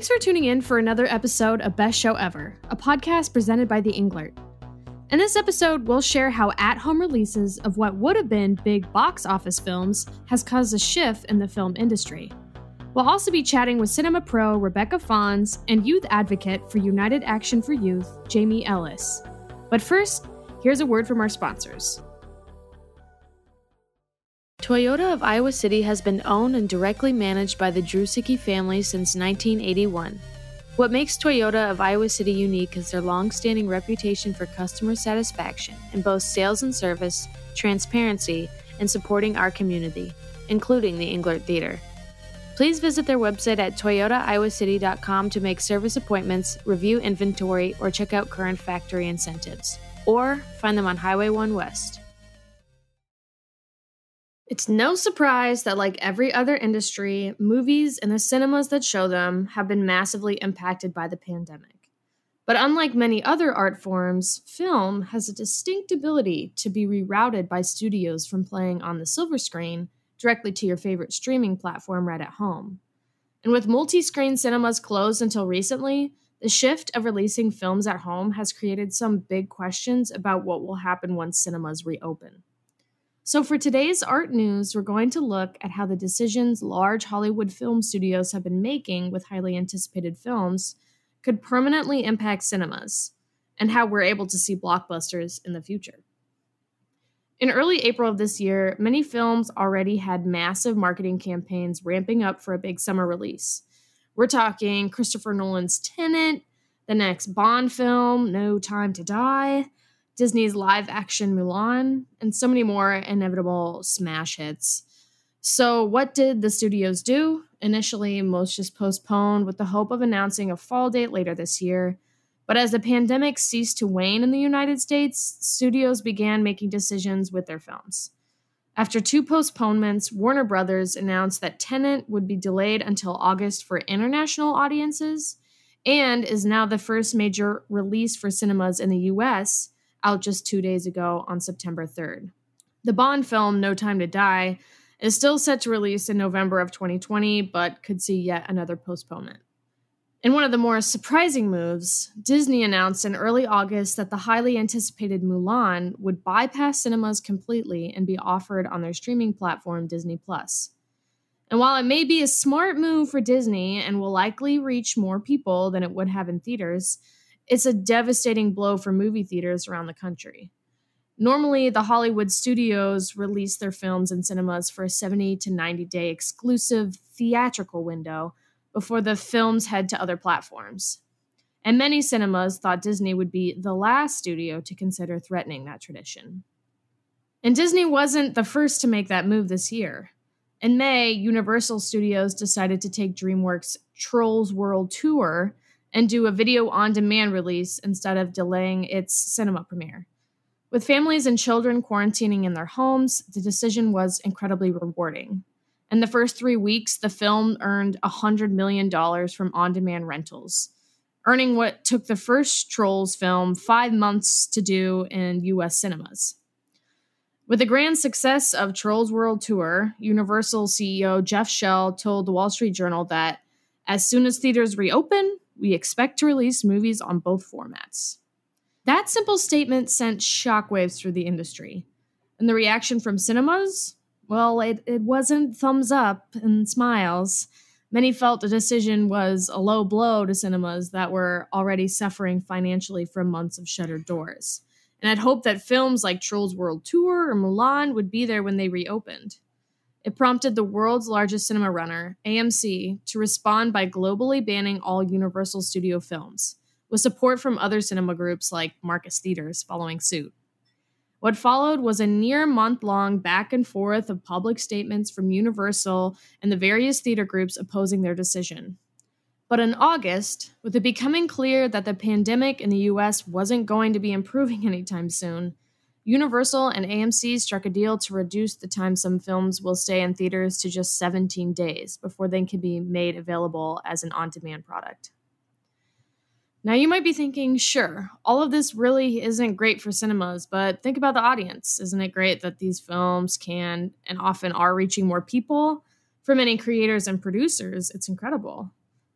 Thanks for tuning in for another episode of Best Show Ever, a podcast presented by The Englert. In this episode, we'll share how at home releases of what would have been big box office films has caused a shift in the film industry. We'll also be chatting with cinema pro Rebecca Fons and youth advocate for United Action for Youth, Jamie Ellis. But first, here's a word from our sponsors. Toyota of Iowa City has been owned and directly managed by the Druszicki family since 1981. What makes Toyota of Iowa City unique is their long standing reputation for customer satisfaction in both sales and service, transparency, and supporting our community, including the Englert Theater. Please visit their website at toyotaiowacity.com to make service appointments, review inventory, or check out current factory incentives. Or find them on Highway 1 West. It's no surprise that, like every other industry, movies and the cinemas that show them have been massively impacted by the pandemic. But unlike many other art forms, film has a distinct ability to be rerouted by studios from playing on the silver screen directly to your favorite streaming platform right at home. And with multi screen cinemas closed until recently, the shift of releasing films at home has created some big questions about what will happen once cinemas reopen. So, for today's art news, we're going to look at how the decisions large Hollywood film studios have been making with highly anticipated films could permanently impact cinemas and how we're able to see blockbusters in the future. In early April of this year, many films already had massive marketing campaigns ramping up for a big summer release. We're talking Christopher Nolan's Tenet, the next Bond film, No Time to Die, Disney's live action Mulan, and so many more inevitable smash hits. So, what did the studios do? Initially, most just postponed with the hope of announcing a fall date later this year. But as the pandemic ceased to wane in the United States, studios began making decisions with their films. After two postponements, Warner Brothers announced that Tenet would be delayed until August for international audiences and is now the first major release for cinemas in the US out just two days ago on September 3rd. The Bond film, No Time to Die, is still set to release in November of 2020, but could see yet another postponement. In one of the more surprising moves, Disney announced in early August that the highly anticipated Mulan would bypass cinemas completely and be offered on their streaming platform, Disney Plus. And while it may be a smart move for Disney and will likely reach more people than it would have in theaters, it's a devastating blow for movie theaters around the country. Normally, the Hollywood studios release their films in cinemas for a 70 to 90 day exclusive theatrical window before the films head to other platforms. And many cinemas thought Disney would be the last studio to consider threatening that tradition. And Disney wasn't the first to make that move this year. In May, Universal Studios decided to take DreamWorks' Trolls World Tour and do a video on demand release instead of delaying its cinema premiere. With families and children quarantining in their homes, the decision was incredibly rewarding. In the first three weeks, the film earned $100 million from on demand rentals, earning what took the first Trolls film five months to do in US cinemas. With the grand success of Trolls World Tour, Universal CEO Jeff Shell told the Wall Street Journal that as soon as theaters reopen, we expect to release movies on both formats. That simple statement sent shockwaves through the industry. And the reaction from cinemas? Well, it, it wasn't thumbs up and smiles. Many felt the decision was a low blow to cinemas that were already suffering financially from months of shuttered doors. And had hoped that films like Trolls World Tour or Mulan would be there when they reopened. It prompted the world's largest cinema runner, AMC, to respond by globally banning all Universal Studio films, with support from other cinema groups like Marcus Theatres following suit. What followed was a near month long back and forth of public statements from Universal and the various theater groups opposing their decision. But in August, with it becoming clear that the pandemic in the US wasn't going to be improving anytime soon, Universal and AMC struck a deal to reduce the time some films will stay in theaters to just 17 days before they can be made available as an on demand product. Now, you might be thinking, sure, all of this really isn't great for cinemas, but think about the audience. Isn't it great that these films can and often are reaching more people? For many creators and producers, it's incredible.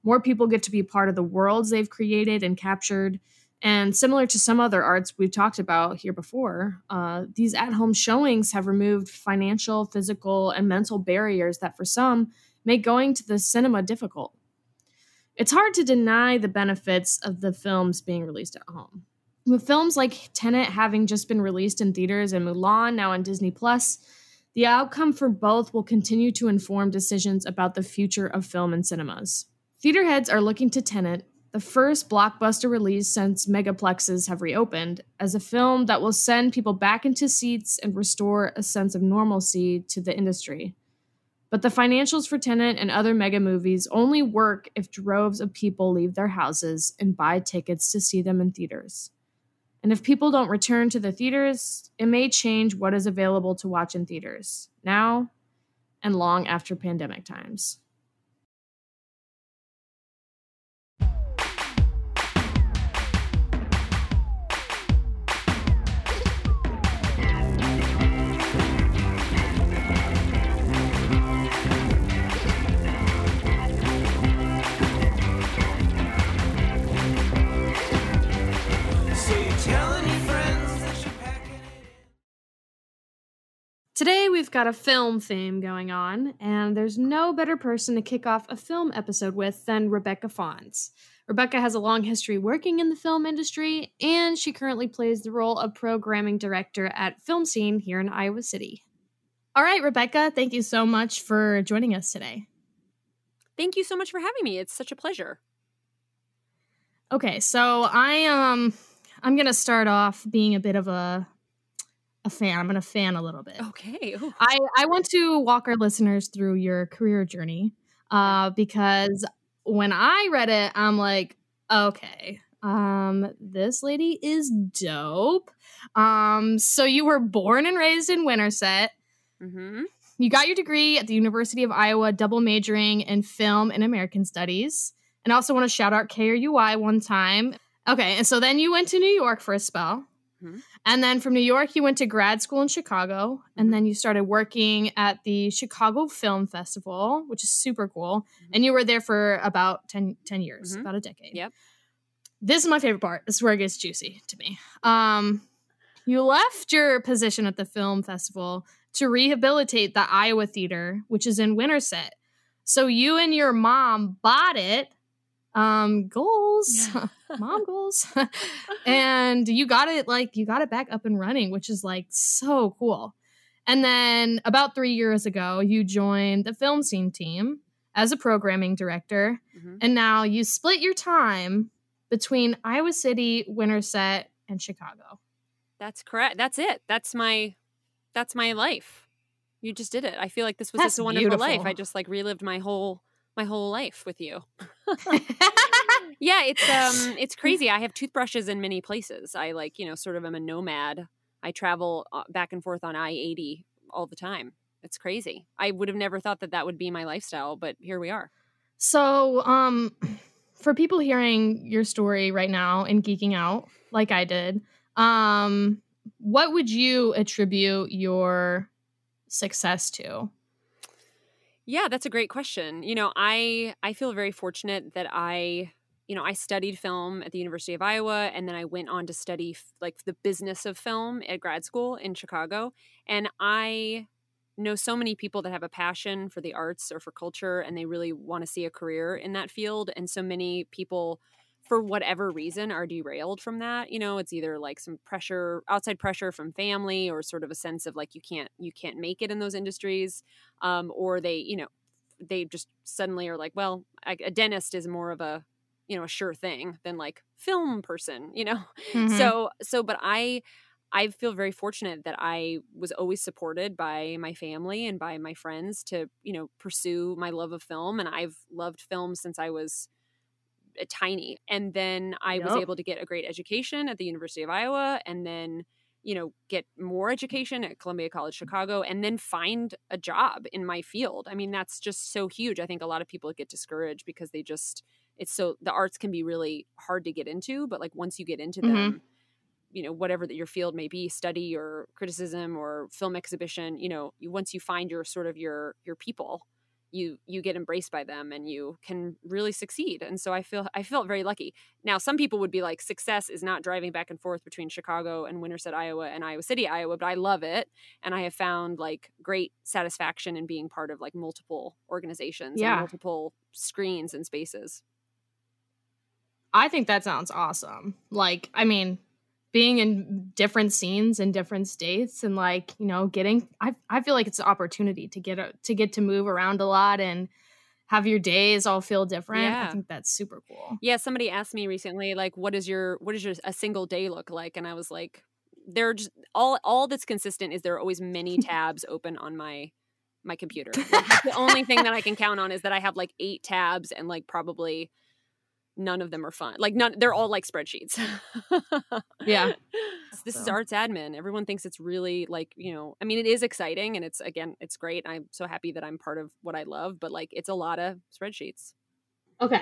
More people get to be part of the worlds they've created and captured. And similar to some other arts we've talked about here before, uh, these at home showings have removed financial, physical, and mental barriers that for some make going to the cinema difficult. It's hard to deny the benefits of the films being released at home. With films like Tenet having just been released in theaters and Mulan now on Disney Plus, the outcome for both will continue to inform decisions about the future of film and cinemas. Theater heads are looking to Tenet the first blockbuster release since megaplexes have reopened, as a film that will send people back into seats and restore a sense of normalcy to the industry. But the financials for Tenet and other mega movies only work if droves of people leave their houses and buy tickets to see them in theaters. And if people don't return to the theaters, it may change what is available to watch in theaters, now and long after pandemic times. Today, we've got a film theme going on, and there's no better person to kick off a film episode with than Rebecca Fons. Rebecca has a long history working in the film industry, and she currently plays the role of programming director at Film Scene here in Iowa City. All right, Rebecca, thank you so much for joining us today. Thank you so much for having me. It's such a pleasure. Okay, so I um I'm going to start off being a bit of a a fan. I'm going to fan a little bit. Okay. Ooh. I, I want to walk our listeners through your career journey uh, because when I read it, I'm like, okay, um, this lady is dope. Um, so you were born and raised in Winterset. Mm-hmm. You got your degree at the University of Iowa, double majoring in film and American Studies. And I also want to shout out KRUI one time. Okay, and so then you went to New York for a spell. Mm-hmm. And then from New York, you went to grad school in Chicago. And mm-hmm. then you started working at the Chicago Film Festival, which is super cool. Mm-hmm. And you were there for about 10, 10 years, mm-hmm. about a decade. Yep. This is my favorite part. This is where it gets juicy to me. Um, you left your position at the film festival to rehabilitate the Iowa Theater, which is in Winterset. So you and your mom bought it um goals. Mom goals. And you got it like you got it back up and running which is like so cool. And then about three years ago you joined the film scene team as a programming director. Mm-hmm. and now you split your time between iowa city winterset and chicago. That's correct. That's it. That's my that's my life. You just did it. I feel like this was that's just a wonderful beautiful. life. I just like relived my whole my whole life with you. yeah, it's um it's crazy. I have toothbrushes in many places. I like, you know, sort of am a nomad. I travel uh, back and forth on I-80 all the time. It's crazy. I would have never thought that that would be my lifestyle, but here we are. So, um for people hearing your story right now and geeking out like I did, um what would you attribute your success to? Yeah, that's a great question. You know, I I feel very fortunate that I you know, I studied film at the University of Iowa and then I went on to study like the business of film at grad school in Chicago and I know so many people that have a passion for the arts or for culture and they really want to see a career in that field and so many people for whatever reason are derailed from that you know it's either like some pressure outside pressure from family or sort of a sense of like you can't you can't make it in those industries um, or they you know they just suddenly are like well I, a dentist is more of a you know a sure thing than like film person you know mm-hmm. so so but i I feel very fortunate that I was always supported by my family and by my friends to, you know, pursue my love of film. And I've loved film since I was tiny. And then I yep. was able to get a great education at the University of Iowa and then, you know, get more education at Columbia College Chicago and then find a job in my field. I mean, that's just so huge. I think a lot of people get discouraged because they just, it's so, the arts can be really hard to get into, but like once you get into mm-hmm. them, you know whatever that your field may be study or criticism or film exhibition you know once you find your sort of your your people you you get embraced by them and you can really succeed and so i feel i felt very lucky now some people would be like success is not driving back and forth between chicago and winterset iowa and iowa city iowa but i love it and i have found like great satisfaction in being part of like multiple organizations Yeah. and multiple screens and spaces I think that sounds awesome. Like, I mean, being in different scenes in different states and like, you know, getting I I feel like it's an opportunity to get a, to get to move around a lot and have your days all feel different. Yeah. I think that's super cool. Yeah, somebody asked me recently, like, what is your what does your a single day look like? And I was like, there are just all all that's consistent is there are always many tabs open on my my computer. Like, the only thing that I can count on is that I have like eight tabs and like probably none of them are fun. Like none they're all like spreadsheets. Yeah. This is arts admin. Everyone thinks it's really like, you know, I mean it is exciting and it's again, it's great. I'm so happy that I'm part of what I love, but like it's a lot of spreadsheets. Okay.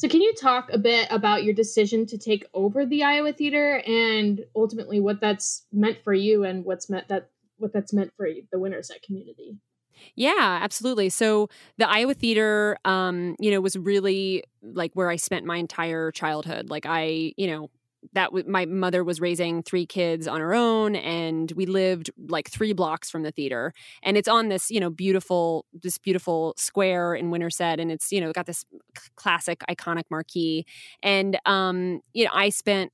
So, can you talk a bit about your decision to take over the Iowa Theater and ultimately what that's meant for you and what's meant that what that's meant for the Winterset community? Yeah, absolutely. So the Iowa Theater, um, you know, was really like where I spent my entire childhood. Like I, you know, that w- my mother was raising three kids on her own, and we lived like three blocks from the theater. And it's on this, you know, beautiful, this beautiful square in Winterset, and it's you know got this classic, iconic marquee. And um, you know, I spent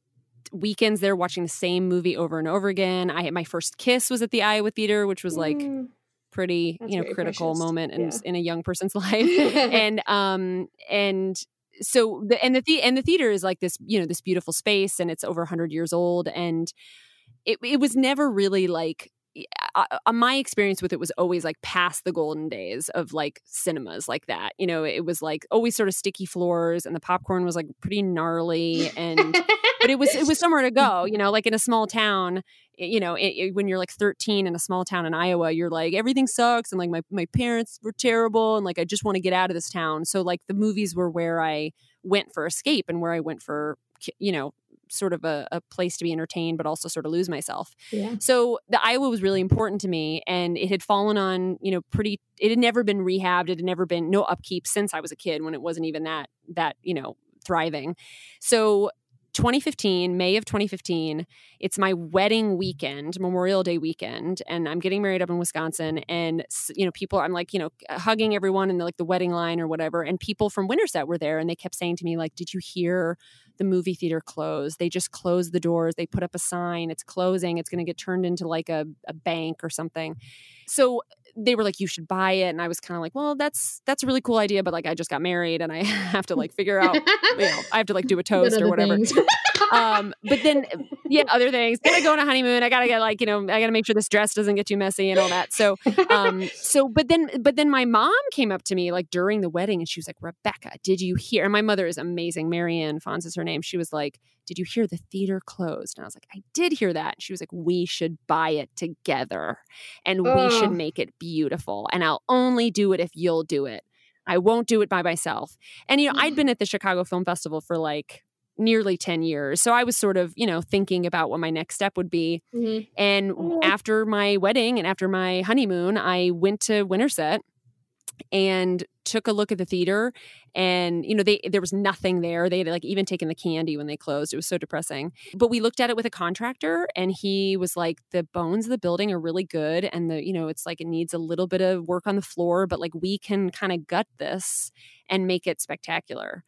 weekends there watching the same movie over and over again. I had my first kiss was at the Iowa Theater, which was like Mm, pretty That's you know critical precious. moment in, Yeah. in a young person's life and um and so the and the, the and the theater is like this you know this beautiful space and it's over 100 years old and it it was never really like uh, uh, my experience with it was always like past the golden days of like cinemas like that you know it was like always sort of sticky floors and the popcorn was like pretty gnarly and but it was it was somewhere to go you know like in a small town you know it, it- when you're like 13 in a small town in iowa you're like everything sucks and like my, my parents were terrible and like i just want to get out of this town so like the movies were where i went for escape and where i went for you know sort of a, a place to be entertained but also sort of lose myself yeah. so the Iowa was really important to me and it had fallen on, you know, pretty it had never been rehabbed, it had never been no upkeep since I was a kid when it wasn't even that that, you know, thriving. So 2015, May of 2015, it's my wedding weekend, Memorial Day weekend, and I'm getting married up in Wisconsin. And you know, people, I'm like, you know, uh, hugging everyone in the, like the wedding line or whatever. And people from Winterset were there, and they kept saying to me, like, "Did you hear the movie theater closed? They just closed the doors. They put up a sign. It's closing. It's going to get turned into like a, a bank or something." So they were like, "You should buy it," and I was kind of like, "Well, that's that's a really cool idea, but like, I just got married, and I have to like figure out." you know, I have to like do a toast or whatever. Um, but then, yeah, other things. Gotta go on a honeymoon. I gotta get like, you know, I gotta make sure this dress doesn't get too messy and all that. So, um, so, but then, but then my mom came up to me like during the wedding and she was like, Rebecca, did you hear? And my mother is amazing. Marianne Fons is her name. She was like, did you hear the theater closed? And I was like, I did hear that. And she was like, we should buy it together and we should make it beautiful. And I'll only do it if you'll do it. I won't do it by myself. And, you know, I'd been at the Chicago Film Festival for like nearly 10 years. So I was sort of, you know, thinking about what my next step would be. Mhm. And after my wedding and after my honeymoon, I went to Winterset and took a look at the theater and you know they there was nothing there they had like even taken the candy when they closed it was so depressing but we looked at it with a contractor and he was like the bones of the building are really good and the you know it's like it needs a little bit of work on the floor but like we can kind of gut this and make it spectacular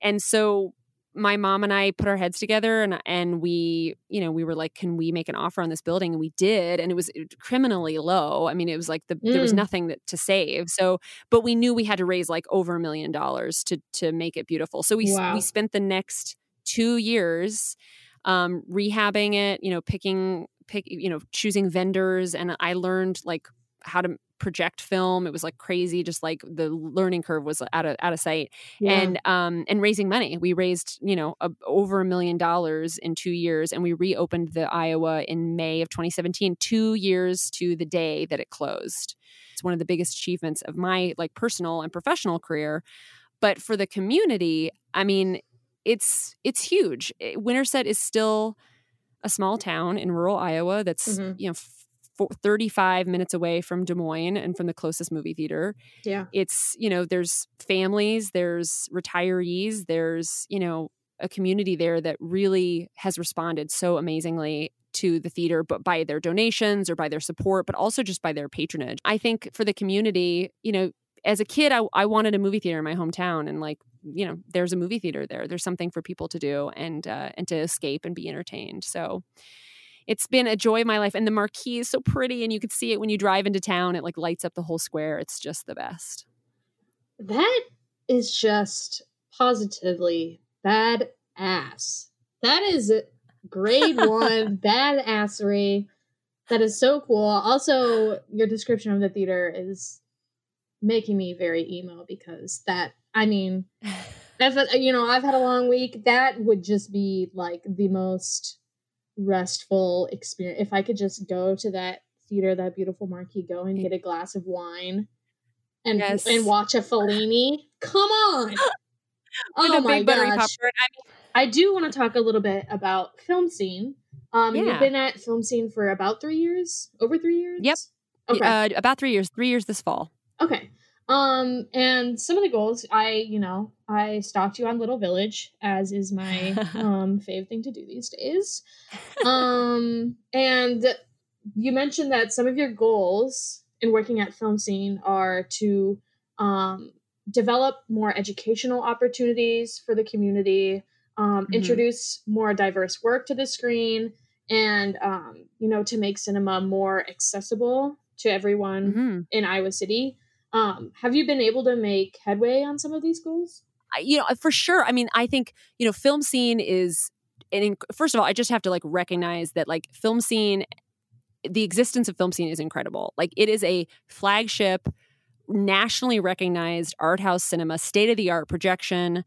and so my mom and I put our heads together and and we, you know, we were like, can we make an offer on this building? And we did, and it was criminally low. I mean, it was like the there was Mm. nothing that, to save. So, but we knew we had to raise like over a million dollars to to make it beautiful. So we Wow. we spent the next two years um, rehabbing it. You know, picking pick you know choosing vendors, and I learned like how to project film. It was like crazy. Just like the learning curve was out of out of sight Yeah. and um and raising money we raised you know a, over a million dollars in two years and we reopened the iowa in may of 2017 two years to the day that it closed it's one of the biggest achievements of my like personal and professional career but for the community i mean it's it's huge winterset is still a small town in rural iowa that's Mhm. you know 35 minutes away from Des Moines and from the closest movie theater. Yeah. It's, you know, there's families, there's retirees, there's, you know, a community there that really has responded so amazingly to the theater, but by their donations or by their support, but also just by their patronage. I think for the community, you know, as a kid, I, I wanted a movie theater in my hometown, and like you know, there's a movie theater there. There's something for people to do and uh, and to escape and be entertained. So it's been a joy of my life. And the marquee is so pretty, and you can see it when you drive into town. It like lights up the whole square. It's just the best. That is just positively bad ass. That is grade one badassery. That is so cool. Also, your description of the theater is making me very emo because that I mean, if you know I've had a long week, that would just be like the most restful experience. If I could just go to that theater, that beautiful marquee, go and get a glass of wine and Yes. and watch a Fellini. Come on. Oh my gosh. I mean, I do want to talk a little bit about film scene. Um, Yeah. you've been at film scene for about three years, over three years. Yep. Okay. uh, about three years. Three years this fall. okay. Um, and some of the goals, I, you know, I stalked you on Little Village, as is my um fave thing to do these days. Um, and you mentioned that some of your goals in working at film scene are to um develop more educational opportunities for the community, um, Mhm. introduce more diverse work to the screen, and um, you know, to make cinema more accessible to everyone Mhm. in Iowa City. Um, have you been able to make headway on some of these goals? I- you know, for sure. I mean, I think you know, film scene is. And in, first of all, I just have to like recognize that like film scene, the existence of film scene is incredible. Like it is a flagship, nationally recognized art house cinema, state of the art projection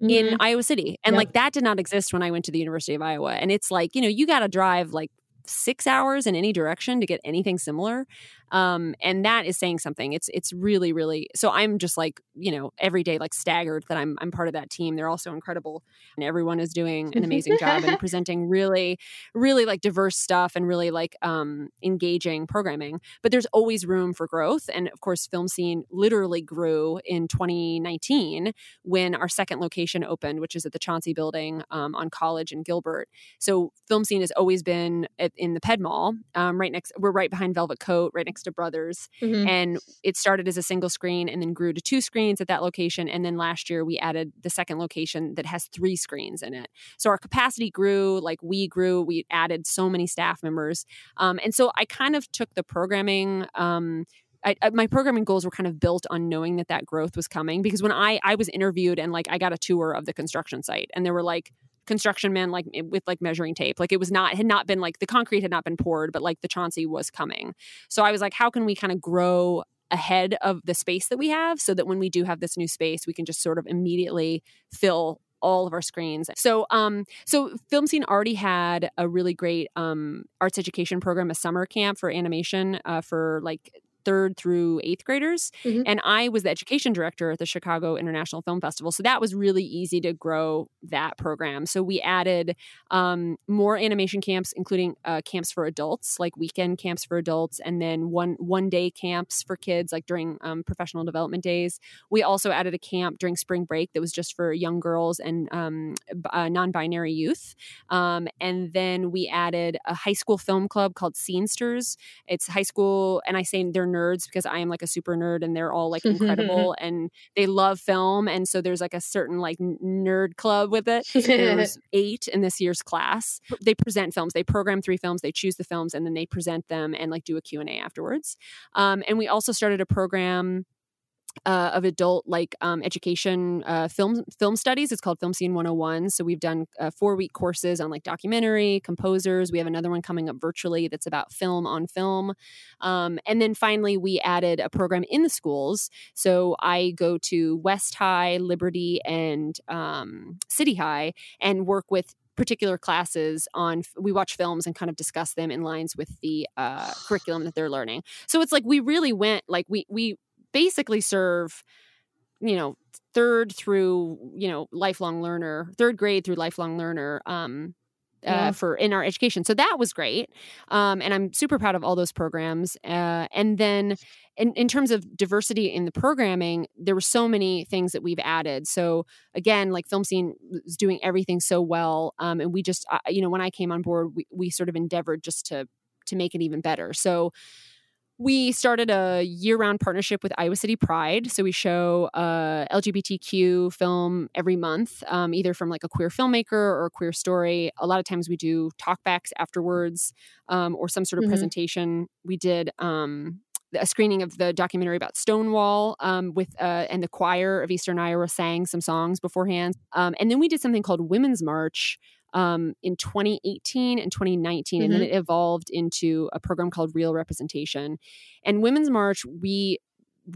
in Iowa City. And Yep. like that did not exist when I went to the University of Iowa. And it's like, you know, you got to drive like six hours in any direction to get anything similar. Um, and that is saying something. It's it's really, really so I'm just like, you know, every day like staggered that I'm I'm part of that team. They're also incredible. And everyone is doing an amazing job and presenting really, really like diverse stuff and really like um engaging programming. But there's always room for growth. And of course, film scene literally grew in 2019 when our second location opened, which is at the Chauncey Building um, on College in Gilbert. So film scene has always been at, in the Ped Mall, um, right next. We're right behind Velvet Coat, right next to Brothers, Mhm. and it started as a single screen and then grew to two screens at that location. And then last year we added the second location that has three screens in it. So our capacity grew, like we grew. We added so many staff members, um, and so I kind of took the programming. Um, I, I, my programming goals were kind of built on knowing that that growth was coming because when I I was interviewed and like I got a tour of the construction site and there were like construction men like with like measuring tape like it was not had not been like the concrete had not been poured but like the Chauncey was coming so I was like how can we kind of grow ahead of the space that we have so that when we do have this new space we can just sort of immediately fill all of our screens. So um so film scene already had a really great um arts education program a summer camp for animation uh, for like third through eighth graders Mhm. and i was the education director at the chicago international film festival so that was really easy to grow that program. So we added um, more animation camps including uh, camps for adults like weekend camps for adults and then one one day camps for kids like during um, professional development days. We also added a camp during spring break that was just for young girls and um, uh, non-binary youth. Um, and then we added a high school film club called scenesters. It's high school and i say they're nerds because i am like a super nerd and they're all like incredible and they love film and so there's like a certain like nerd club with it. There's eight in this year's class. They present films. They program three films. They choose the films and then they present them and like do a q&a afterwards. Um, and we also started a program uh, of adult like um, education uh, film film studies. It's called Film Scene 101. So we've done uh, four week courses on like documentary composers. We have another one coming up virtually that's about film on film. Um, and then finally, we added a program in the schools. So I go to West High, Liberty, and um, City High and work with particular classes on we watch films and kind of discuss them in lines with the uh, curriculum that they're learning so it's like we really went like we we basically serve you know third through you know lifelong learner third grade through lifelong learner um yeah. for in our education. So that was great. Um, and I'm super proud of all those programs. Uh, and then in, in terms of diversity in the programming, there were so many things that we've added. So again, like Film Scene is doing everything so well. Um, and we just, uh, you know, when I came on board, we, we sort of endeavored just to to make it even better. So we started a year-round partnership with Iowa City Pride. So we show a LGBTQ film every month, um, either from like a queer filmmaker or a queer story. A lot of times we do talkbacks afterwards um, or some sort of mm-hmm. presentation. We did um, a screening of the documentary about Stonewall um, with uh, and the choir of Eastern Iowa sang some songs beforehand. Um, and then we did something called Women's March, um, in 2018 and 2019. Mm-hmm. And then mm-hmm. it evolved into a program called Real Representation. And Women's March, we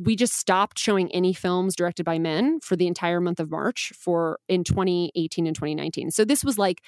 we just stopped showing any films directed by men for the entire month of March for in 2018 and 2019. So this was like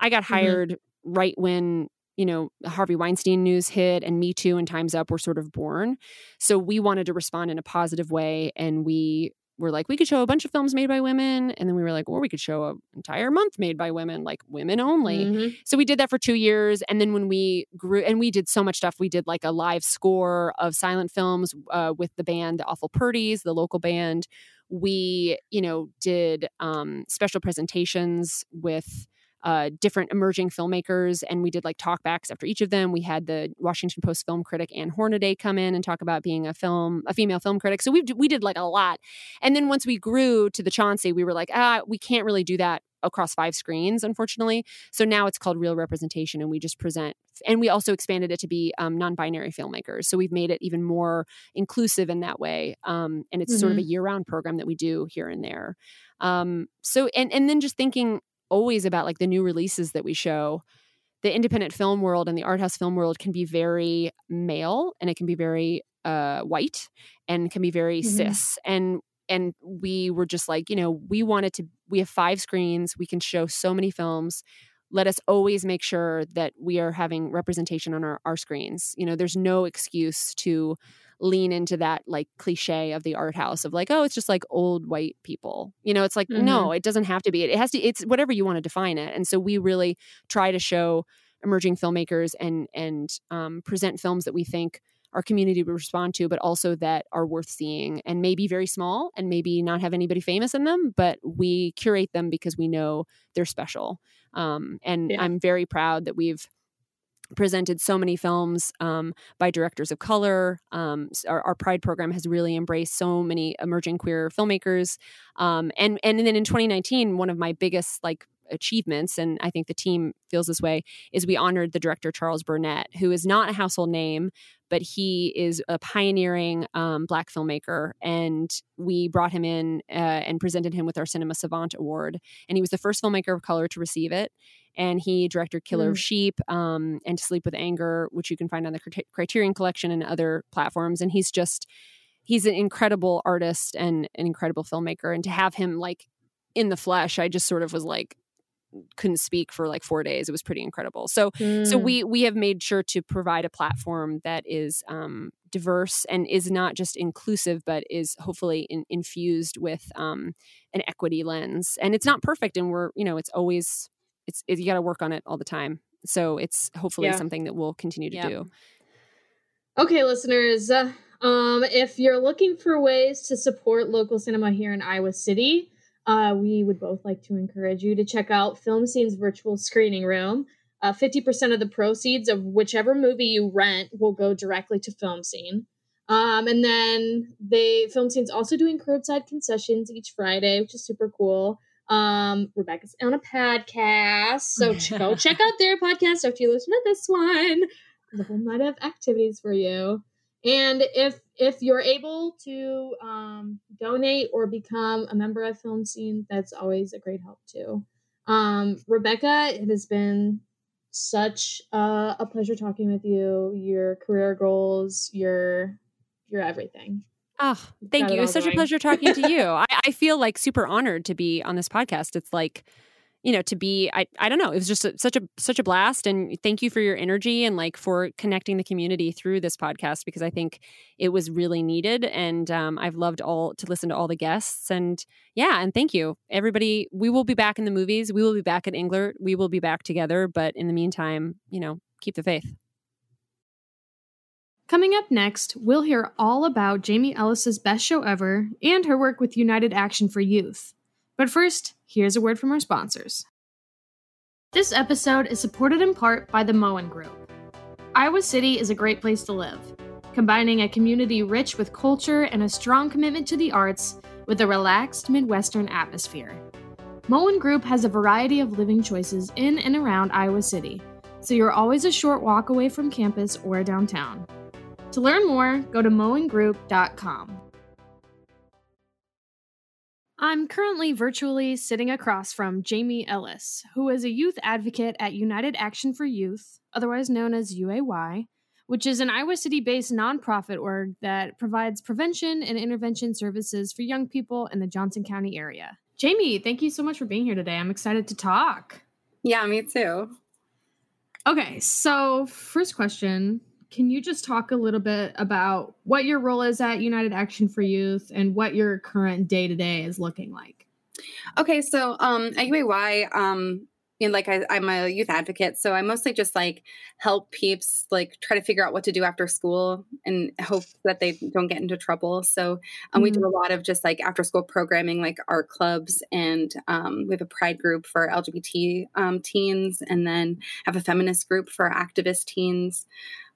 I got mm-hmm. hired mm-hmm. right when you know Harvey Weinstein news hit and Me Too and Times Up were sort of born. So we wanted to respond in a positive way and we were like, we could show a bunch of films made by women. And then we were like, or we could show an entire month made by women, like women only. Mm-hmm. So we did that for two years. And then when we grew, and we did so much stuff, we did like a live score of silent films uh, with the band, the Awful Purdies, the local band. We, you know, did um, special presentations with uh, different emerging filmmakers, and we did like talkbacks after each of them. We had the Washington Post film critic Ann Hornaday come in and talk about being a film, a female film critic. So we we did like a lot, and then once we grew to the Chauncey, we were like, ah, we can't really do that across five screens, unfortunately. So now it's called Real Representation, and we just present. And we also expanded it to be um, non-binary filmmakers. So we've made it even more inclusive in that way. Um, and it's mm-hmm. sort of a mm-hmm. year-round program that we do here and there. Um, so and and then just thinking always about like the new releases that we show. The independent film world and the art house film world can be very male and it can be very uh, white and can be very mm-hmm. cis. And and we were just like you know we wanted to we have five screens. We can show so many films. Let us always make sure that we are having representation on our, our screens. You know there's no excuse to lean into that like cliche of the art house of like, oh, it's just like old white people. You know, it's like, mm-hmm. no, it doesn't have to be. It has to, it's whatever you want to define it. And so we really try to show emerging filmmakers and and um, present films that we think our community would respond to, but also that are worth seeing and maybe very small and maybe not have anybody famous in them, but we curate them because we know they're special. Um, and yeah. I'm very proud that we've presented so many films um, by directors of color. Um, our, our, Pride program has really embraced so many emerging queer filmmakers. Um, and and then in 2019, one of my biggest like achievements, and I think the team feels this way, is we honored the director Charles Burnett, who is not a household name, but he is a pioneering um, black filmmaker. And we brought him in uh, and presented him with our Cinema Savant Award. And he was the first filmmaker of color to receive it and he directed Killer mm. of Sheep um, and To Sleep with Anger, which you can find on the Criterion Collection and other platforms. And he's just he's an incredible artist and an incredible filmmaker. And to have him like in the flesh, I just sort of was like couldn't speak for like four days. It was pretty incredible. So mm. so we we have made sure to provide a platform that is um, diverse and is not just inclusive, but is hopefully in, infused with um, an equity lens. And it's not perfect, and we're you know it's always it's it, you got to work on it all the time. So it's hopefully yeah. something that we'll continue to yeah. do. Okay, listeners, uh, um, if you're looking for ways to support local cinema here in Iowa City, uh, we would both like to encourage you to check out Film Scene's virtual screening room. Uh, 50% of the proceeds of whichever movie you rent will go directly to Film Scene. Um, and then they Film Scene's also doing curbside concessions each Friday, which is super cool. Um, Rebecca's on a podcast, so go check out their podcast after you listen to this one. A whole night of activities for you. And if if you're able to um, donate or become a member of Film Scene, that's always a great help too. Um, Rebecca, it has been such uh, a pleasure talking with you. Your career goals, your your everything. Oh, thank you. It was such going. a pleasure talking to you. I, I, feel like super honored to be on this podcast. It's like, you know to be i, I don't know it was just a, such a such a blast and thank you for your energy and like for connecting the community through this podcast because i think it was really needed and um, i've loved all to listen to all the guests and yeah and thank you everybody we will be back in the movies we will be back at Englert we will be back together but in the meantime you know keep the faith Coming up next, we'll hear all about Jamie Ellis's best show ever and her work with United Action for Youth. But first, here's a word from our sponsors. This episode is supported in part by the Moen Group. Iowa City is a great place to live, combining a community rich with culture and a strong commitment to the arts with a relaxed Midwestern atmosphere. Moen Group has a variety of living choices in and around Iowa City, so you're always a short walk away from campus or downtown. To learn more, go to moengroup.com. I'm currently virtually sitting across from Jamie Ellis, who is a youth advocate at United Action for Youth, otherwise known as UAY, which is an Iowa City based nonprofit org that provides prevention and intervention services for young people in the Johnson County area. Jamie, thank you so much for being here today. I'm excited to talk. Yeah, me too. Okay, so first question can you just talk a little bit about what your role is at United Action for Youth and what your current day to day is looking like? Okay, so um, at UAY, um, you know, like I, I'm a youth advocate, so I mostly just like help peeps like try to figure out what to do after school and hope that they don't get into trouble. So um, mm-hmm. we do mm-hmm. a lot of just like after school programming, like art clubs, and um, we have a pride group for LGBT um, teens, and then have a feminist group for activist teens.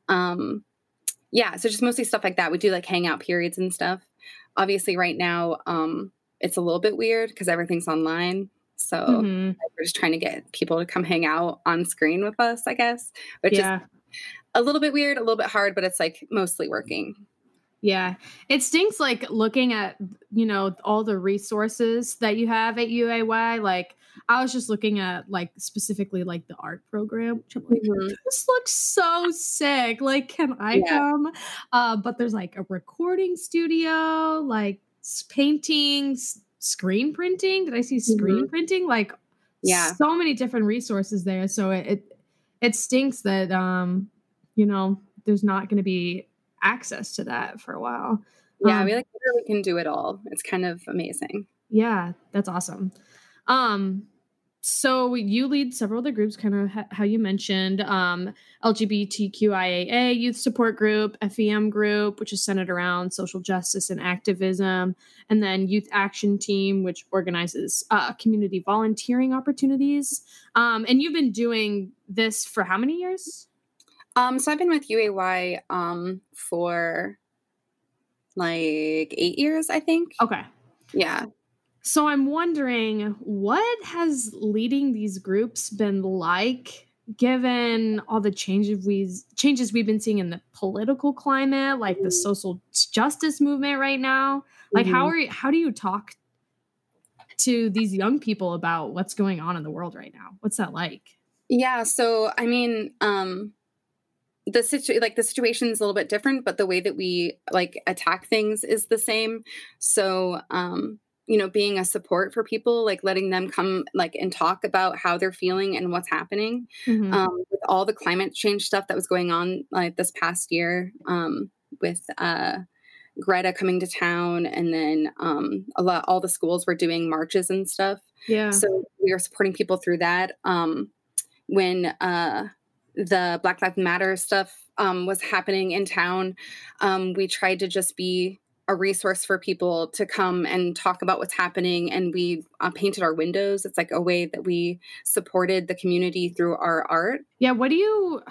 Um, yeah, so just mostly stuff like that. We do like hangout periods and stuff. Obviously, right now, um, it's a little bit weird because everything's online. So mm-hmm. we're just trying to get people to come hang out on screen with us, I guess, which yeah. is a little bit weird, a little bit hard, but it's like mostly working. Yeah. It stinks like looking at, you know, all the resources that you have at UAY. Like I was just looking at like specifically like the art program, which I'm like, mm-hmm. this looks so sick. Like, can I yeah. come? Uh, but there's like a recording studio, like paintings, screen printing. Did I see screen mm-hmm. printing? Like, yeah, so many different resources there. So it it, it stinks that um, you know, there's not going to be access to that for a while. Yeah, um, we like literally can do it all. It's kind of amazing. Yeah, that's awesome. Um, so you lead several of the groups, kind of ha- how you mentioned um, LGBTQIAA youth support group, FEM group, which is centered around social justice and activism, and then Youth Action Team, which organizes uh, community volunteering opportunities. Um, and you've been doing this for how many years? Um, so I've been with UAY um, for like eight years, I think. Okay. Yeah. So I'm wondering what has leading these groups been like given all the changes we changes we've been seeing in the political climate, like the social justice movement right now? Like mm-hmm. how are you, how do you talk to these young people about what's going on in the world right now? What's that like? Yeah, so I mean, um the situ like the situation is a little bit different, but the way that we like attack things is the same. So, um, you know, being a support for people, like letting them come like and talk about how they're feeling and what's happening. Mm-hmm. Um, with all the climate change stuff that was going on like this past year, um, with uh Greta coming to town, and then um, a lot all the schools were doing marches and stuff. Yeah. So we were supporting people through that. Um, when uh, the Black Lives Matter stuff um, was happening in town, um, we tried to just be a resource for people to come and talk about what's happening. And we uh, painted our windows. It's like a way that we supported the community through our art. Yeah. What do you?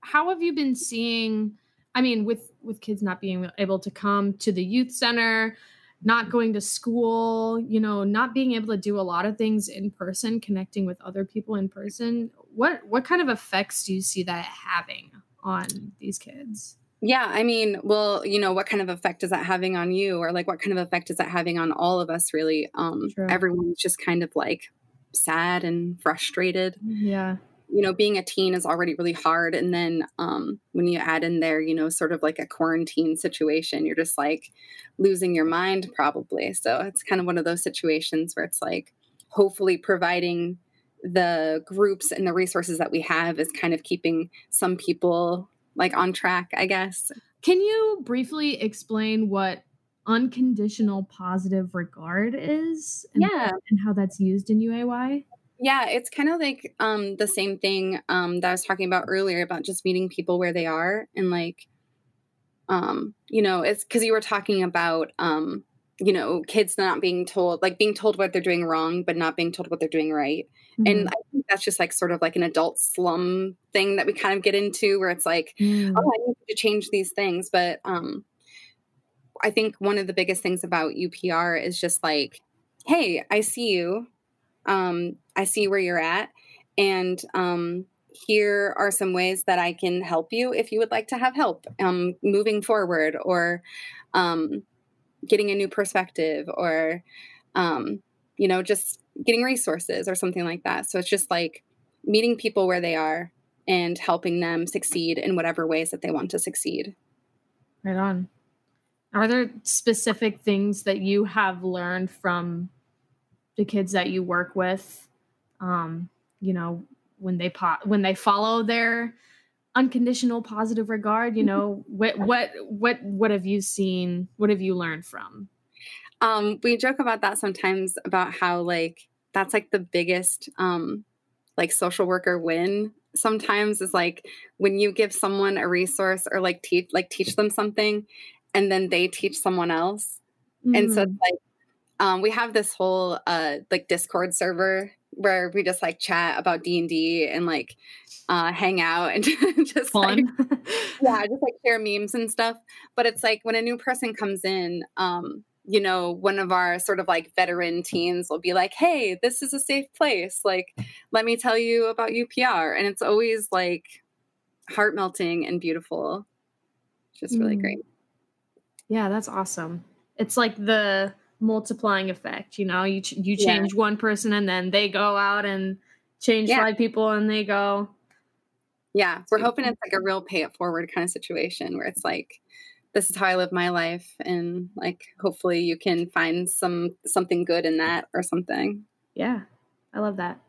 How have you been seeing? I mean, with with kids not being able to come to the youth center, not going to school, you know, not being able to do a lot of things in person, connecting with other people in person. What what kind of effects do you see that having on these kids? Yeah, I mean, well, you know, what kind of effect is that having on you or like what kind of effect is that having on all of us really? Um True. everyone's just kind of like sad and frustrated. Yeah you know being a teen is already really hard and then um, when you add in there you know sort of like a quarantine situation you're just like losing your mind probably so it's kind of one of those situations where it's like hopefully providing the groups and the resources that we have is kind of keeping some people like on track, I guess. Can you briefly explain what unconditional positive regard is? And yeah. And how that's used in UAY? Yeah, it's kind of like um, the same thing um, that I was talking about earlier about just meeting people where they are and like, um, you know, it's because you were talking about, um, you know, kids not being told, like being told what they're doing wrong, but not being told what they're doing right. Mm-hmm. And I think that's just like sort of like an adult slum thing that we kind of get into where it's like, mm. oh, I need to change these things. But um, I think one of the biggest things about UPR is just like, hey, I see you. Um, I see where you're at. And um, here are some ways that I can help you if you would like to have help um, moving forward or um, getting a new perspective or, um, you know, just getting resources or something like that. So it's just like meeting people where they are and helping them succeed in whatever ways that they want to succeed. Right on. Are there specific things that you have learned from the kids that you work with? Um, you know, when they po- when they follow their unconditional positive regard, you know, what what what what have you seen? What have you learned from? Um, we joke about that sometimes about how like that's like the biggest um like social worker win sometimes is like when you give someone a resource or like teach like teach them something and then they teach someone else. Mm. And so it's mm. like um, we have this whole uh, like Discord server where we just like chat about D and D and like uh, hang out and just Fun. like yeah, just like share memes and stuff. But it's like when a new person comes in, um, you know, one of our sort of like veteran teens will be like, "Hey, this is a safe place. Like, let me tell you about UPR," and it's always like heart melting and beautiful. Just really mm. great. Yeah, that's awesome. It's like the multiplying effect, you know, you ch- you change yeah. one person and then they go out and change yeah. five people and they go Yeah, we're hoping it's like a real pay it forward kind of situation where it's like this is how I live my life and like hopefully you can find some something good in that or something. Yeah. I love that.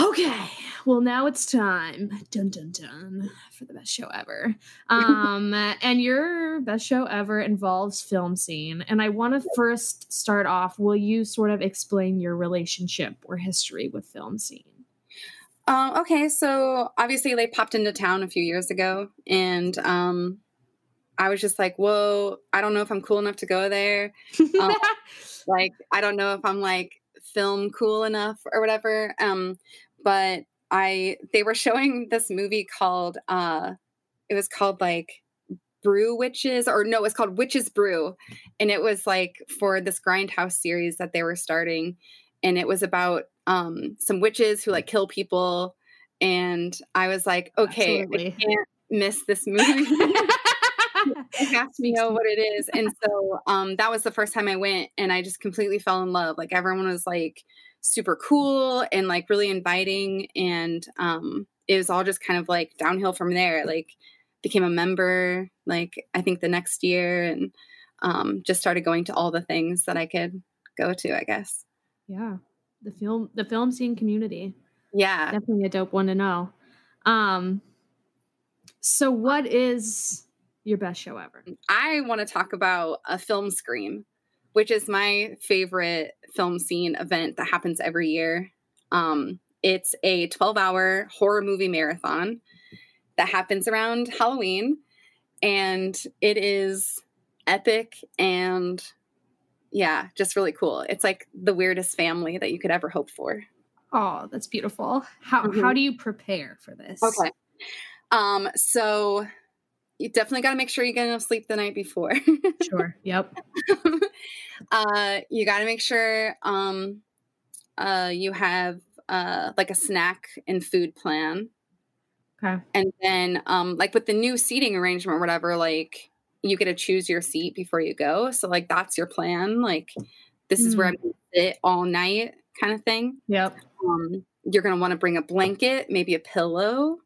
Okay, well now it's time, dun dun dun, for the best show ever. Um, and your best show ever involves film scene, and I want to first start off. Will you sort of explain your relationship or history with film scene? Um, okay, so obviously they popped into town a few years ago, and um, I was just like, "Whoa, I don't know if I'm cool enough to go there." Um, like, I don't know if I'm like film cool enough or whatever. Um, but I they were showing this movie called uh it was called like Brew Witches or no, it was called Witches Brew and it was like for this grindhouse series that they were starting and it was about um some witches who like kill people and I was like, okay, can't miss this movie. Have to know what it is. And so um that was the first time I went and I just completely fell in love. Like everyone was like super cool and like really inviting and um it was all just kind of like downhill from there like became a member like i think the next year and um just started going to all the things that i could go to i guess yeah the film the film scene community yeah definitely a dope one to know um so what is your best show ever i want to talk about a film scream which is my favorite film scene event that happens every year. Um, it's a 12 hour horror movie marathon that happens around Halloween. And it is epic and yeah, just really cool. It's like the weirdest family that you could ever hope for. Oh, that's beautiful. How mm-hmm. how do you prepare for this? Okay. Um, so you definitely got to make sure you get enough sleep the night before. sure. Yep. uh, you got to make sure um, uh, you have uh, like a snack and food plan. Okay. And then, um, like with the new seating arrangement or whatever, like you get to choose your seat before you go. So, like, that's your plan. Like, this mm. is where I'm going to sit all night, kind of thing. Yep. Um, you're going to want to bring a blanket, maybe a pillow.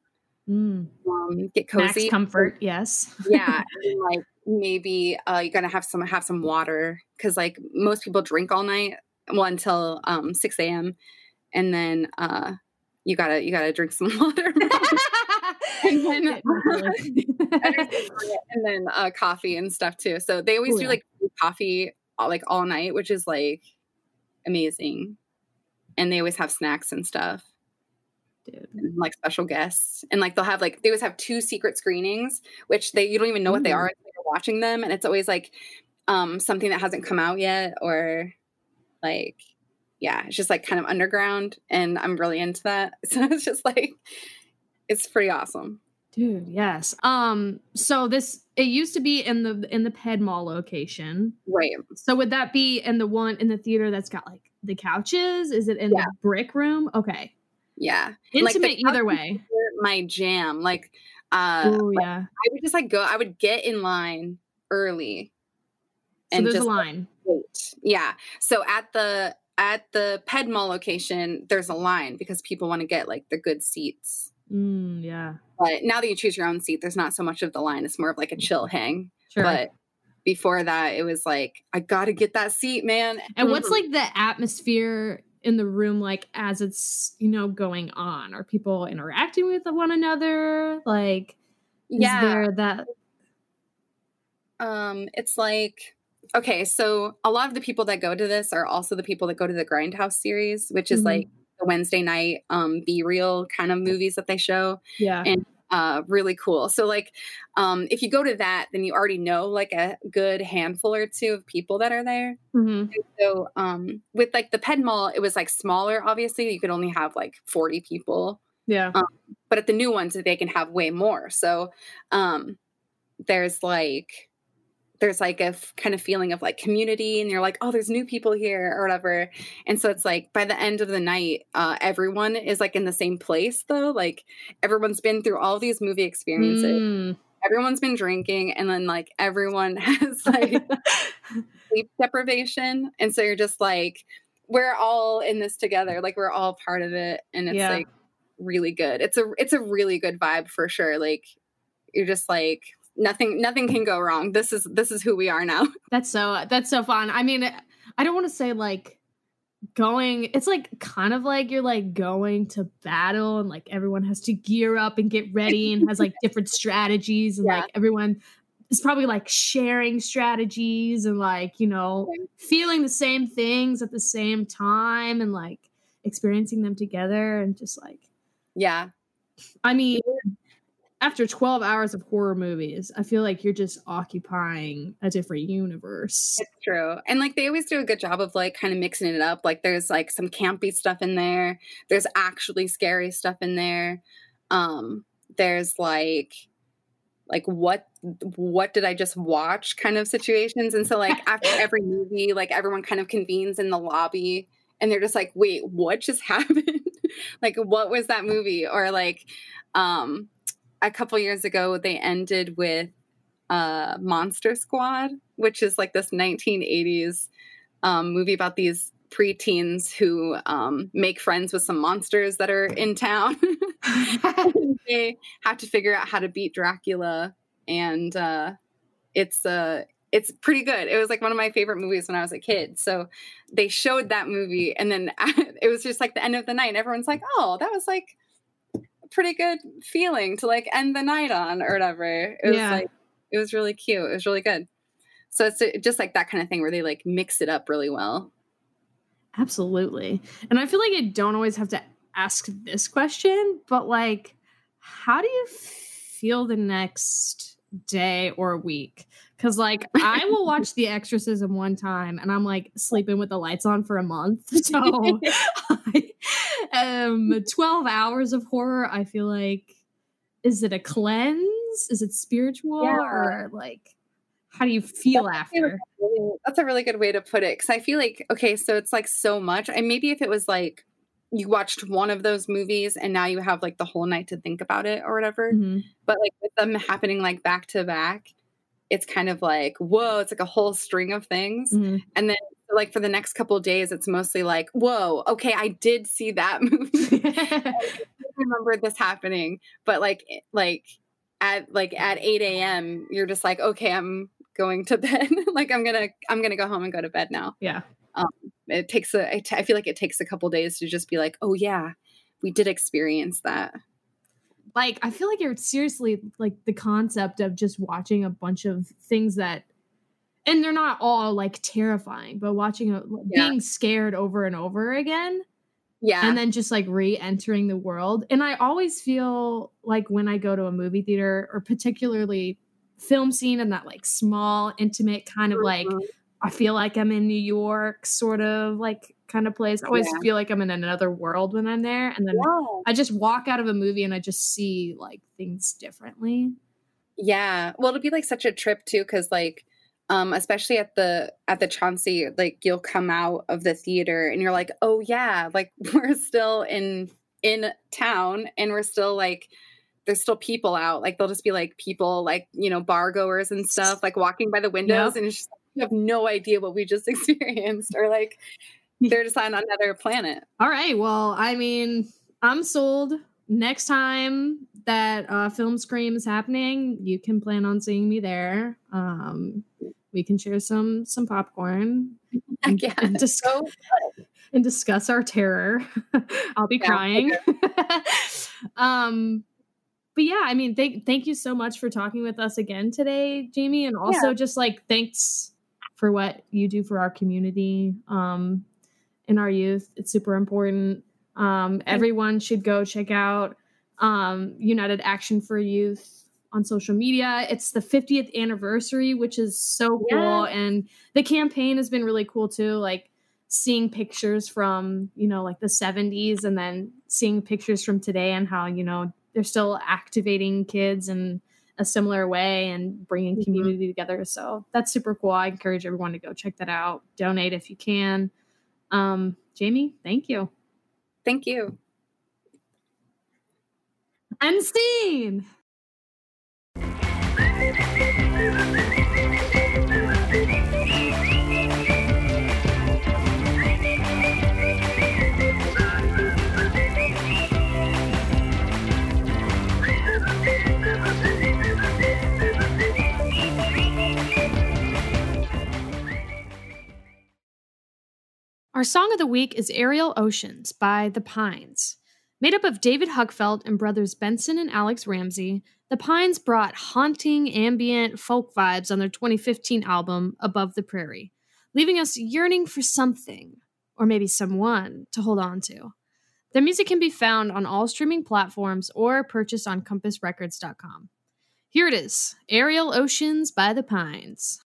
Mm. Um, get cozy, Max comfort. Yes. yeah, and, like maybe uh, you're gonna have some have some water because like most people drink all night, well until um, six a.m. and then uh you gotta you gotta drink some water and then, and then uh, coffee and stuff too so they always Ooh, do yeah. like coffee like all night which is like amazing and they always have snacks and stuff Dude. and, like special guests and like they'll have like they always have two secret screenings which they you don't even know what they are until you're watching them and it's always like um something that hasn't come out yet or like yeah it's just like kind of underground and i'm really into that so it's just like it's pretty awesome Dude, yes. Um, so this it used to be in the in the Ped Mall location. right So would that be in the one in the theater that's got like the couches? Is it in Yeah. the brick room? Okay. Yeah Like, Intimate either way. my jam like uh Oh like, yeah. i would just like go i would get in line early So and there's just a line. wait. Yeah. So at the at the Ped Mall location, there's a line because people want to get like the good seats. Mm, yeah. But now that you choose your own seat, there's not so much of the line. It's more of like a chill hang. Sure. But before that, it was like, I gotta get that seat, man. and what's like the atmosphere in the room like as it's, you know, going on? Are people interacting with one another? Like is yeah. there that Um, it's like okay, so a lot of the people that go to this are also the people that go to the Grindhouse series, which is Mhm. like the Wednesday night um be real kind of movies that they show. yeah. And- uh really cool so like um if you go to that then you already know like a good handful or two of people that are there Mhm. so um with like the ped mall it was like smaller obviously you could only have like 40 people Yeah. but at the new ones they can have way more so um there's like there's like a f- kind of feeling of like community and you're like oh there's new people here or whatever. And so it's like by the end of the night uh everyone is like in the same place though. Like everyone's been through all these movie experiences. Mm. everyone's been drinking and then like everyone has like sleep deprivation. And so you're just like we're all in this together. Like we're all part of it and it's Yeah. like really good. It's a it's a really good vibe for sure. Like you're just like nothing nothing can go wrong. This is this is who we are now. That's so that's so fun. I mean, I don't want to say like going it's like kind of like you're like going to battle and like everyone has to gear up and get ready and has like different strategies and Yeah. like everyone is probably like sharing strategies and like, you know, feeling the same things at the same time and like experiencing them together and just like yeah. I mean, after 12 hours of horror movies, I feel like you're just occupying a different universe. It's true. And like they always do a good job of like kind of mixing it up. Like there's like some campy stuff in there. There's actually scary stuff in there. Um there's like like what what did I just watch kind of situations. And so like after every movie, like everyone kind of convenes in the lobby and they're just like, "Wait, what just happened? like what was that movie?" Or like um a couple years ago they ended with uh Monster Squad, which is like this 1980s um, movie about these preteens who um, make friends with some monsters that are in town. they have to figure out how to beat Dracula, and uh, it's uh, it's pretty good. It was like one of my favorite movies when I was a kid. So they showed that movie, and then it was just like the end of the night, everyone's like, "Oh, that was like." Pretty good feeling to like end the night on or whatever. It was Yeah. like it was really cute. It was really good. So it's uh, just like that kind of thing where they like mix it up really well. Absolutely. And I feel like I don't always have to ask this question, but like, how do you feel the next day or week? Because like, I will watch The Exorcism one time and I'm like sleeping with the lights on for a month. So, I, um, 12 hours of horror, I feel like, is it a cleanse? Is it spiritual? Yeah. Or like, how do you feel after? Really- That's a really good way to put it. Cause I feel like, okay, so it's like so much. And maybe if it was like you watched one of those movies and now you have like the whole night to think about it or whatever. Mhm. But like with them happening like back to back, it's kind of like, whoa, it's like a whole string of things. Mhm. And then like for the next couple of days, it's mostly like, whoa, okay, I did see that movie. I remember this happening, but like like at like at 8 a.m. you're just like, okay, I'm going to bed. like I'm gonna I'm gonna go home and go to bed now. yeah. Um, it takes a. I, t- I feel like it takes a couple days to just be like, oh yeah, we did experience that. Like I feel like you're seriously like the concept of just watching a bunch of things that and they're not all like terrifying, but watching a, Yeah. being scared over and over again Yeah, and then just like re-entering the world. And I always feel like when I go to a movie theater or particularly film scene and that like small intimate kind of like Mhm. I feel like I'm in New York sort of like kind of place. I always Yeah. feel like I'm in another world when I'm there and then Yeah. I just walk out of a movie and I just see like things differently. Yeah. Well, it'll be like such a trip too, because like, um, especially at the at the Chauncey, like you'll come out of the theater and you're like, oh yeah, like we're still in in town and we're still like there's still people out. Like they'll just be like people like, you know, bar goers and stuff, like walking by the windows and it's just have no idea what we just experienced or like they're just on another planet. All right. Well, I mean, I'm sold. Next time that uh, Film Scream is happening, you can plan on seeing me there. Um, we can share some some popcorn and, Yeah. and, dis- So and discuss our terror. I'll be Yeah, crying. um, but yeah, I mean, thank thank you so much for talking with us again today, Jamie, and also just like thanks for what you do for our community um, and our youth. It's super important. Um, everyone should go check out um, United Action for Youth on social media. It's the 50th anniversary, which is so cool, and the campaign has been really cool too. Like seeing pictures from you know like the 70s and then seeing pictures from today and how you know they're still activating kids in a similar way and bringing Mhm. community together. So that's super cool. I encourage everyone to go check that out. Donate if you can. Um jamie thank you. Thank you. unseen Our song of the week is Aerial Oceans by The Pines. Made up of David Huckfelt and brothers Benson and Alex Ramsey, The Pines brought haunting ambient folk vibes on their 2015 album Above the Prairie, leaving us yearning for something, or maybe someone, to hold on to. Their music can be found on all streaming platforms or purchased on compassrecords.com. Here it is Aerial Oceans by The Pines.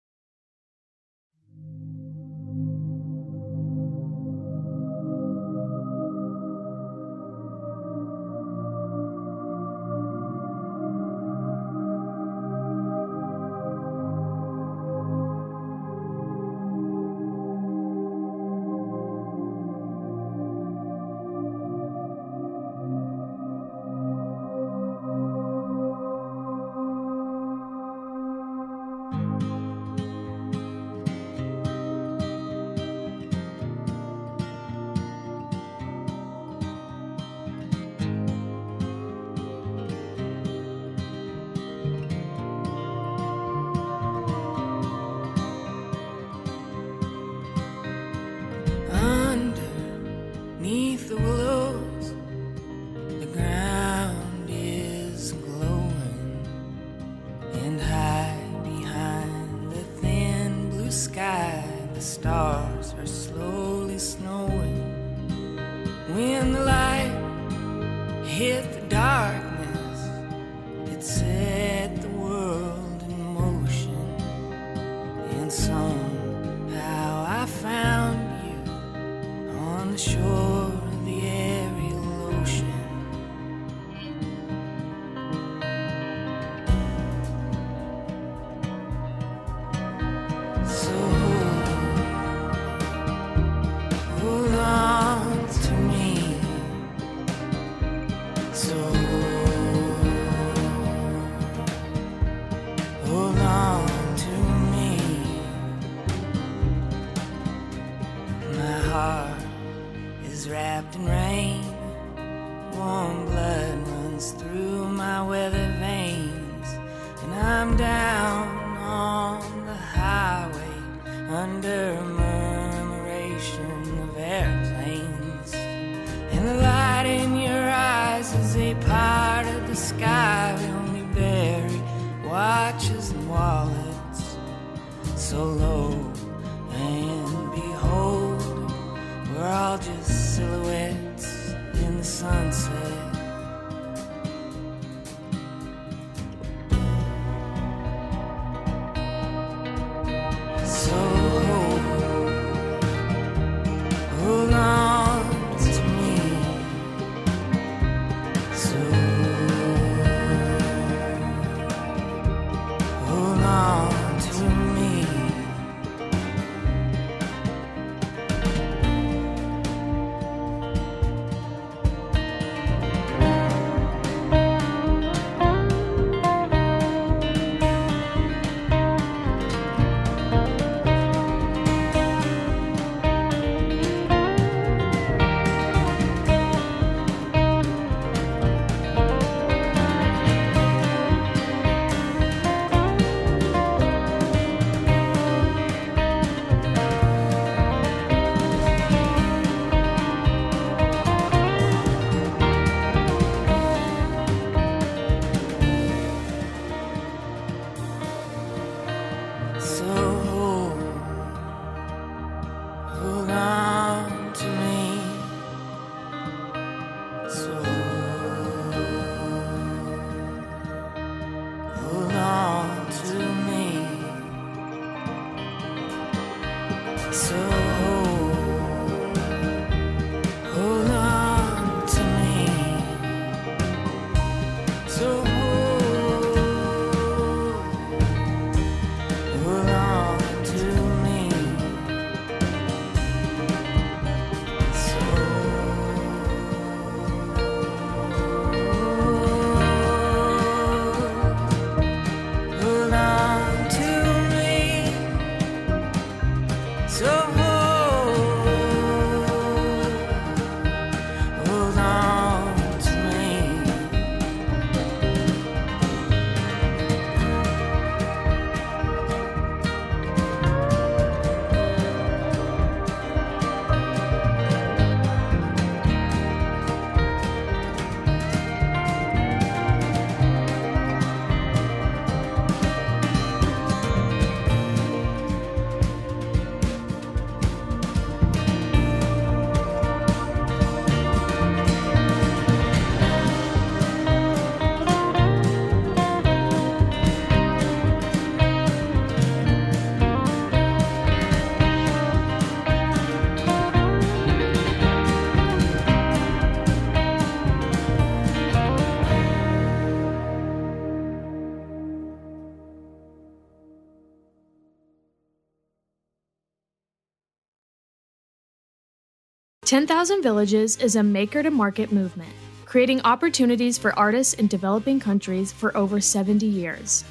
10,000 Villages is a maker to market movement, creating opportunities for artists in developing countries for over 70 years.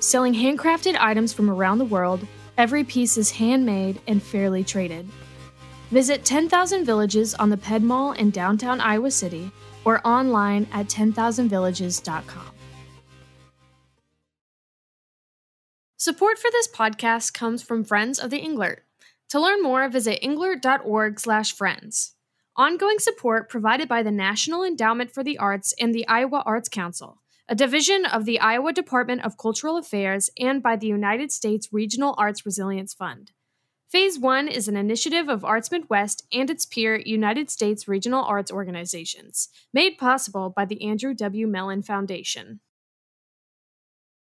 Selling handcrafted items from around the world, every piece is handmade and fairly traded. Visit 10,000 Villages on the Ped Mall in downtown Iowa City or online at 10,000villages.com. Support for this podcast comes from Friends of the Englert. To learn more, visit englert.org/friends. Ongoing support provided by the National Endowment for the Arts and the Iowa Arts Council, a division of the Iowa Department of Cultural Affairs and by the United States Regional Arts Resilience Fund. Phase 1 is an initiative of Arts Midwest and its peer United States Regional Arts Organizations, made possible by the Andrew W. Mellon Foundation.